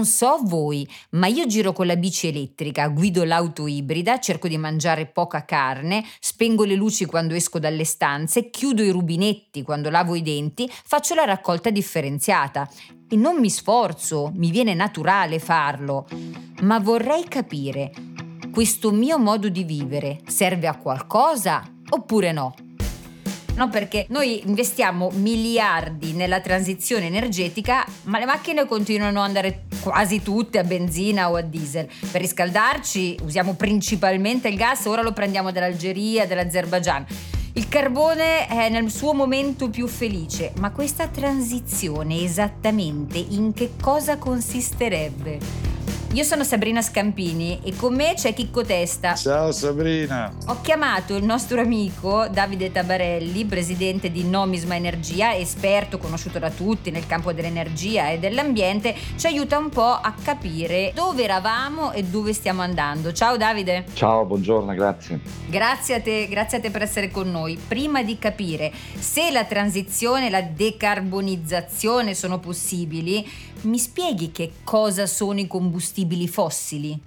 Non so voi, ma io giro con la bici elettrica, guido l'auto ibrida, cerco di mangiare poca carne, spengo le luci quando esco dalle stanze, chiudo i rubinetti quando lavo i denti, faccio la raccolta differenziata. E non mi sforzo, mi viene naturale farlo. Ma vorrei capire, questo mio modo di vivere serve a qualcosa oppure no? No? Perché noi investiamo miliardi nella transizione energetica, ma le macchine continuano ad andare quasi tutte a benzina o a diesel. Per riscaldarci usiamo principalmente il gas, ora lo prendiamo dall'Algeria, dall'Azerbaijan. Il carbone è nel suo momento più felice, ma questa transizione esattamente in che cosa consisterebbe? Io sono Sabrina Scampini e con me c'è Chicco Testa. Ciao Sabrina. Ho chiamato il nostro amico Davide Tabarelli, presidente di Nomisma Energia, esperto conosciuto da tutti nel campo dell'energia e dell'ambiente, ci aiuta un po' a capire dove eravamo e dove stiamo andando. Ciao Davide. Ciao, buongiorno, grazie. Grazie a te, grazie a te per essere con noi. Prima di capire se la transizione e la decarbonizzazione sono possibili, mi spieghi che cosa sono i combustibili fossili?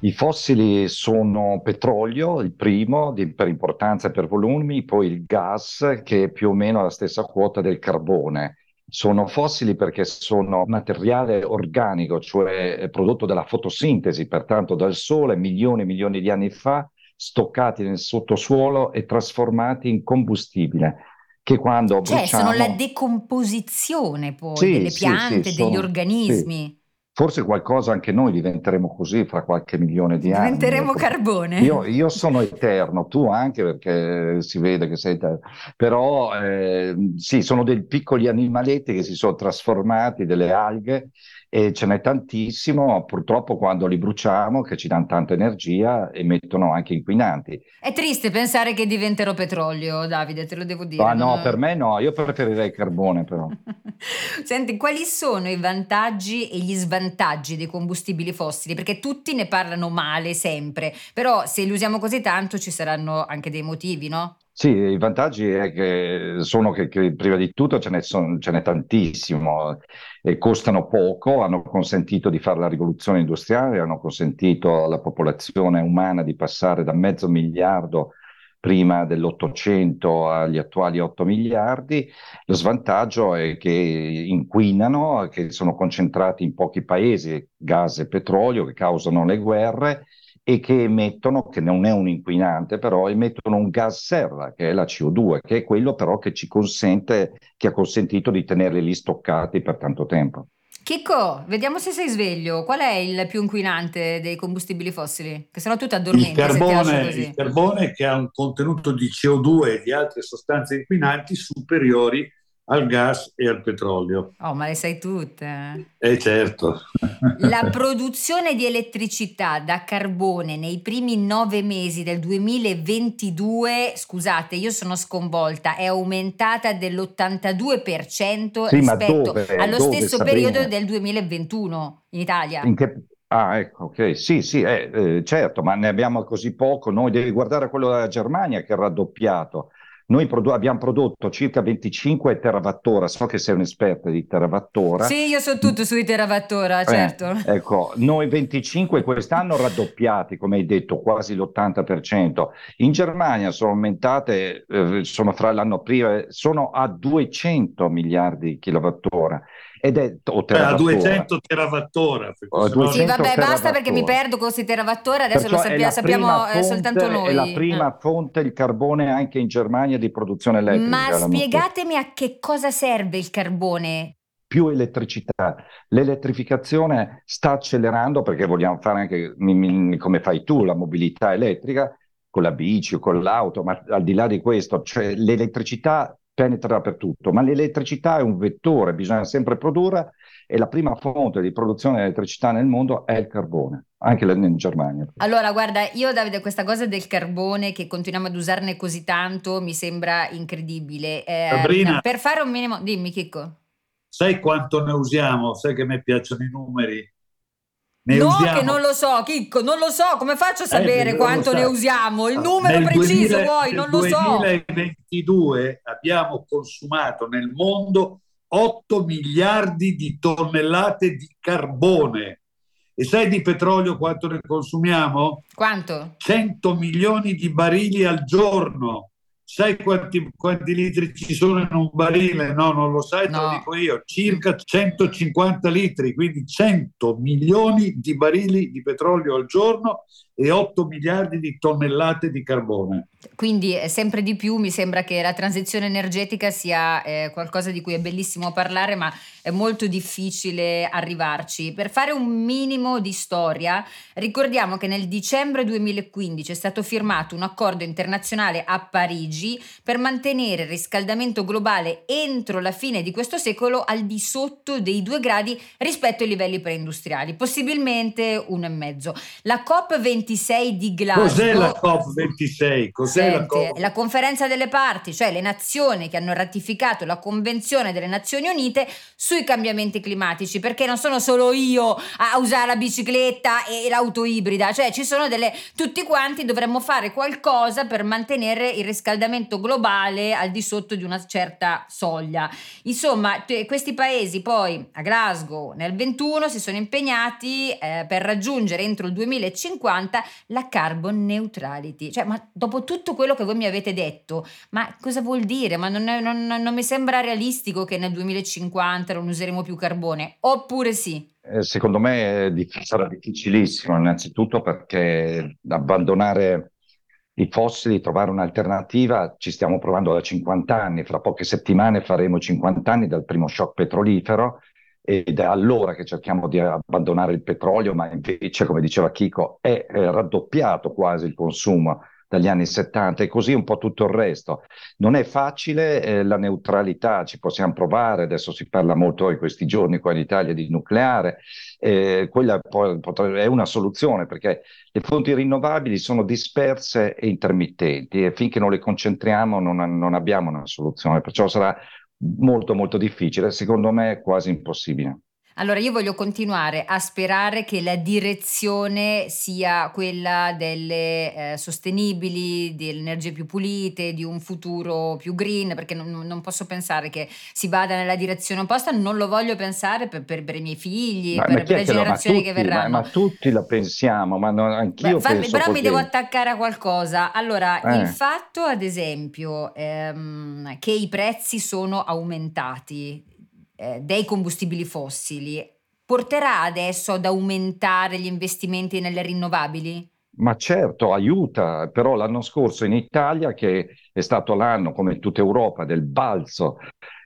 I fossili sono petrolio, il primo di, per importanza e per volumi, poi il gas che è più o meno la stessa quota del carbone. Sono fossili perché sono materiale organico, cioè prodotto dalla fotosintesi, pertanto dal sole milioni e milioni di anni fa, stoccati nel sottosuolo e trasformati in combustibile che quando cioè, bruciamo... sono la decomposizione poi sì, delle piante, sì, sì, degli sono, organismi. Forse qualcosa anche noi diventeremo così fra qualche milione di anni. Diventeremo carbone. Io, io, sono eterno, tu anche perché si vede che sei eterno. Però eh, sì, sono dei piccoli animaletti che si sono trasformati, delle alghe, e ce n'è tantissimo, purtroppo quando li bruciamo, che ci danno tanta energia, emettono anche inquinanti. È triste pensare che diventerò petrolio, Davide, te lo devo dire. Ah, no, no, per me no, io preferirei il carbone però. Senti, quali sono i vantaggi e gli svantaggi dei combustibili fossili? Perché tutti ne parlano male sempre, però se li usiamo così tanto ci saranno anche dei motivi, no? Sì, i vantaggi che sono che, che, prima di tutto ce n'è, son, ce n'è tantissimo e costano poco, hanno consentito di fare la rivoluzione industriale, hanno consentito alla popolazione umana di passare da mezzo miliardo prima dell'Ottocento agli attuali 8 miliardi. Lo svantaggio è che inquinano, che sono concentrati in pochi paesi, gas e petrolio, che causano le guerre e che emettono, che non è un inquinante, però emettono un gas serra, che è la CO2, che è quello però che ci consente, che ha consentito di tenerli lì stoccati per tanto tempo. Chicco, vediamo se sei sveglio. Qual è il più inquinante dei combustibili fossili? Che sono tutti addormenti. Il carbone, il carbone che ha un contenuto di CO2 e di altre sostanze inquinanti superiori al gas e al petrolio. Oh, ma le sai tutte. Eh certo. La produzione di elettricità da carbone nei primi nove mesi del 2022, scusate, io sono sconvolta, è aumentata dell'82% sì, rispetto dove, allo dove, stesso Sabrina? periodo del 2021 in Italia. In che... Ah, ecco, ok, sì, sì, eh, eh, certo, ma ne abbiamo così poco. Noi devi guardare quello della Germania che è raddoppiato. Noi produ- abbiamo prodotto circa 25 terawattora, so che sei un'esperta di terawattora. Sì, io so tutto sui terawattora, eh, certo. Eh, ecco, noi 25 quest'anno raddoppiati, come hai detto, quasi l'80%. In Germania sono aumentate, eh, sono fra l'anno prima, sono a 200 miliardi di kilowattora ed è o a 200 terawattora. Sì, vabbè, basta perché mi perdo con questi terawattora, adesso Perciò lo sappia, sappiamo fonte, soltanto noi. È la prima eh. fonte il carbone anche in Germania di produzione elettrica. Ma spiegatemi a che cosa serve il carbone? più elettricità. L'elettrificazione sta accelerando perché vogliamo fare anche, come fai tu, la mobilità elettrica con la bici o con l'auto, ma al di là di questo, cioè l'elettricità penetra dappertutto, ma l'elettricità è un vettore, bisogna sempre produrre e la prima fonte di produzione di elettricità nel mondo è il carbone, anche in Germania. Allora, guarda, io Davide, questa cosa del carbone che continuiamo ad usarne così tanto mi sembra incredibile. Eh, Sabrina, per fare un minimo, dimmi Chicco. Sai quanto ne usiamo? Sai che a me piacciono i numeri? Ne no, usiamo... che non lo so, Chicco, non lo so, come faccio a eh, sapere eh, quanto ne usiamo? Il numero nel preciso 2000, vuoi, non lo so. Nel 2022 abbiamo consumato nel mondo 8 miliardi di tonnellate di carbone. E sai di petrolio quanto ne consumiamo? Quanto? 100 milioni di barili al giorno. Sai quanti, quanti, litri ci sono in un barile? No, non lo sai, te no. lo dico io. Circa 150 litri, quindi 100 milioni di barili di petrolio al giorno e 8 miliardi di tonnellate di carbone. Quindi eh, sempre di più mi sembra che la transizione energetica sia eh, qualcosa di cui è bellissimo parlare, ma è molto difficile arrivarci. Per fare un minimo di storia, ricordiamo che nel dicembre 2015 è stato firmato un accordo internazionale a Parigi per mantenere il riscaldamento globale entro la fine di questo secolo al di sotto dei 2 gradi rispetto ai livelli preindustriali, possibilmente uno e mezzo. La COP20 26 di Glasgow. Cos'è la COP26? Cos'è Senti, la, COP? la conferenza delle parti, cioè le nazioni che hanno ratificato la Convenzione delle Nazioni Unite sui cambiamenti climatici, perché non sono solo io a usare la bicicletta e l'auto ibrida, cioè ci sono delle tutti quanti dovremmo fare qualcosa per mantenere il riscaldamento globale al di sotto di una certa soglia. Insomma, questi paesi poi a Glasgow nel 21 si sono impegnati eh, per raggiungere entro il 2050 riguarda la carbon neutrality. Cioè, ma dopo tutto quello che voi mi avete detto, ma cosa vuol dire? Ma non, è, non, non mi sembra realistico che nel 2050 non useremo più carbone, oppure sì? Eh, secondo me sarà difficilissimo, innanzitutto perché abbandonare i fossili, trovare un'alternativa, ci stiamo provando da 50 anni, fra poche settimane faremo 50 anni dal primo shock petrolifero ed è allora che cerchiamo di abbandonare il petrolio, ma invece, come diceva Chico, è, è raddoppiato quasi il consumo dagli anni 70 e così un po' tutto il resto. Non è facile eh, la neutralità, ci possiamo provare, adesso si parla molto in questi giorni qua in Italia di nucleare, eh, quella potrebbe, è una soluzione perché le fonti rinnovabili sono disperse e intermittenti e finché non le concentriamo non, non abbiamo una soluzione, perciò sarà molto molto difficile, secondo me quasi impossibile. Allora io voglio continuare a sperare che la direzione sia quella delle eh, sostenibili, delle energie più pulite, di un futuro più green, perché non, non, posso pensare che si vada nella direzione opposta, non lo voglio pensare per, per, per i miei figli, ma, per, ma per le generazioni tutti, che verranno. Ma, ma, tutti la pensiamo, ma non, anch'io Beh, fammi, Però così. mi devo attaccare a qualcosa. Allora, eh. il fatto ad esempio ehm, che i prezzi sono aumentati eh, dei combustibili fossili porterà adesso ad aumentare gli investimenti nelle rinnovabili? Ma certo, aiuta, però l'anno scorso in Italia, che è stato l'anno, come tutta Europa, del balzo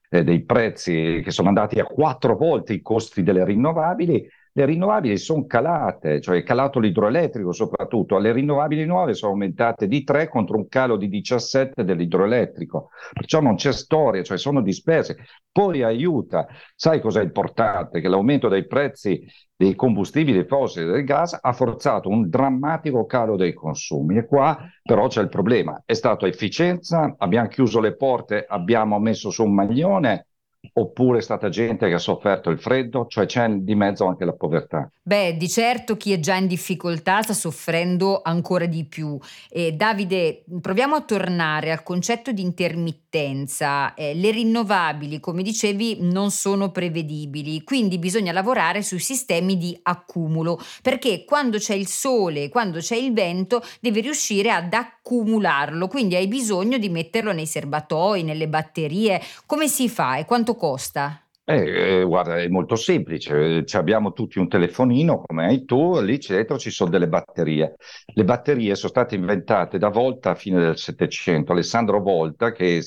eh, dei prezzi che sono andati a quattro volte i costi delle rinnovabili, le rinnovabili sono calate, cioè è calato l'idroelettrico soprattutto, le rinnovabili nuove sono aumentate di 3 contro un calo di 17 dell'idroelettrico, perciò non c'è storia, cioè sono disperse. Poi aiuta, sai cos'è importante? Che l'aumento dei prezzi dei combustibili fossili e del gas ha forzato un drammatico calo dei consumi e qua però c'è il problema, è stata efficienza, abbiamo chiuso le porte, abbiamo messo su un maglione, oppure è stata gente che ha sofferto il freddo, cioè c'è di mezzo anche la povertà. Beh, di certo chi è già in difficoltà sta soffrendo ancora di più. E Davide, proviamo a tornare al concetto di intermittenza. Eh, le rinnovabili, come dicevi, non sono prevedibili, quindi bisogna lavorare sui sistemi di accumulo, perché quando c'è il sole, quando c'è il vento, devi riuscire ad accumularlo, quindi hai bisogno di metterlo nei serbatoi, nelle batterie. Come si fa e quanto costa? Eh, eh, guarda, è molto semplice, ci abbiamo tutti un telefonino come hai tu, lì dentro ci sono delle batterie. Le batterie sono state inventate da Volta a fine del Settecento. Alessandro Volta, che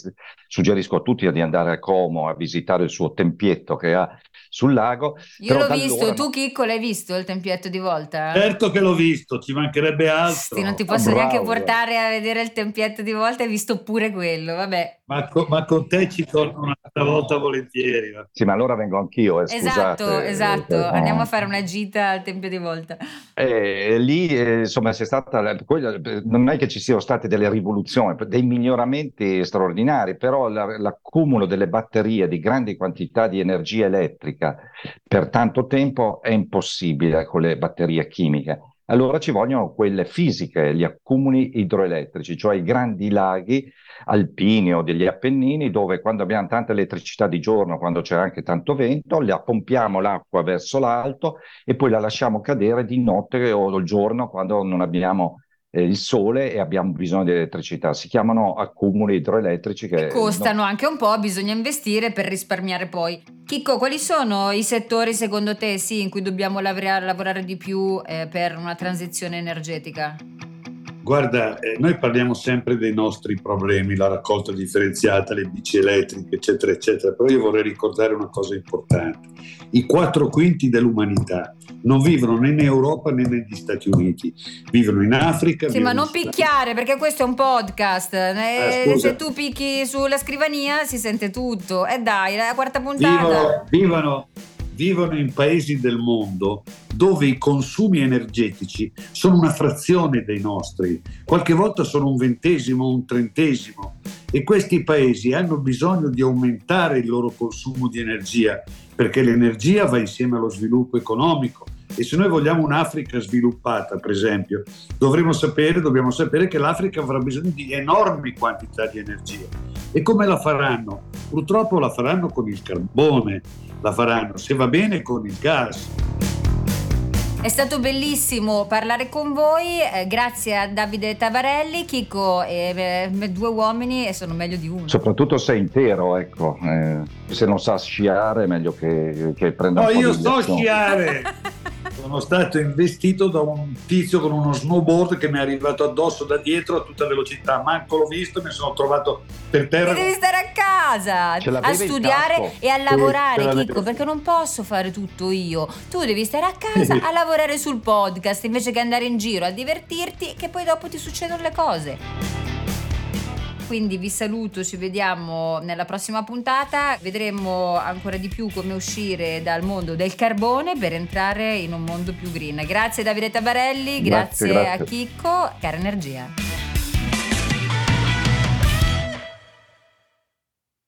suggerisco a tutti di andare a Como a visitare il suo tempietto che ha sul lago. Io l'ho visto, tu Chicco l'hai visto il tempietto di Volta? Certo che l'ho visto, ci mancherebbe altro. Sì, non ti posso oh, neanche portare a vedere il tempietto di Volta, hai visto pure quello, vabbè. Ma, co- ma, con te ci torno un'altra volta volentieri. Sì, ma allora vengo anch'io. Eh, esatto, esatto. Eh, Andiamo a fare una gita al Tempio di Volta. Eh, lì, eh, insomma, c'è stata. Quella, non è che ci siano state delle rivoluzioni, dei miglioramenti straordinari, però la, l'accumulo delle batterie di grandi quantità di energia elettrica per tanto tempo è impossibile con le batterie chimiche allora ci vogliono quelle fisiche, gli accumuli idroelettrici, cioè i grandi laghi alpini o degli Appennini, dove quando abbiamo tanta elettricità di giorno, quando c'è anche tanto vento, la pompiamo l'acqua verso l'alto e poi la lasciamo cadere di notte o il giorno quando non abbiamo eh, il sole e abbiamo bisogno di elettricità. Si chiamano accumuli idroelettrici che... E costano no. anche un po', bisogna investire per risparmiare poi. Chicco, quali sono i settori secondo te sì, in cui dobbiamo lavorare, lavorare di più eh, per una transizione energetica? Guarda, eh, noi parliamo sempre dei nostri problemi, la raccolta differenziata, le bici elettriche, eccetera, eccetera, però io vorrei ricordare una cosa importante. I quattro quinti dell'umanità non vivono né in Europa né negli Stati Uniti, vivono in Africa. Sì, ma non picchiare perché questo è un podcast. Eh, eh, se tu picchi sulla scrivania si sente tutto. E eh dai, la quarta puntata. Vivono, vivono vivono in paesi del mondo dove i consumi energetici sono una frazione dei nostri, qualche volta sono un ventesimo, un trentesimo e questi paesi hanno bisogno di aumentare il loro consumo di energia perché l'energia va insieme allo sviluppo economico e se noi vogliamo un'Africa sviluppata, per esempio, dovremmo sapere, dobbiamo sapere che l'Africa avrà bisogno di enormi quantità di energia. E come la faranno? Purtroppo la faranno con il carbone, la faranno, se va bene, con il gas. È stato bellissimo parlare con voi, eh, grazie a Davide Tavarelli, Chico e eh, due uomini e sono meglio di uno. Soprattutto se è intero, ecco, eh, se non sa sciare è meglio che, che prenda no, un po' io so sciare! sono stato investito da un tizio con uno snowboard che mi è arrivato addosso da dietro a tutta velocità. Manco l'ho visto, mi sono trovato per terra. E devi stare a casa a studiare e a lavorare, sì, Chicco, perché non posso fare tutto io. Tu devi stare a casa a lavorare sul podcast invece che andare in giro a divertirti, che poi dopo ti succedono le cose. Quindi vi saluto, ci vediamo nella prossima puntata. Vedremo ancora di più come uscire dal mondo del carbone per entrare in un mondo più green. Grazie Davide Tabarelli, grazie, grazie, grazie. a Chicco, cara energia.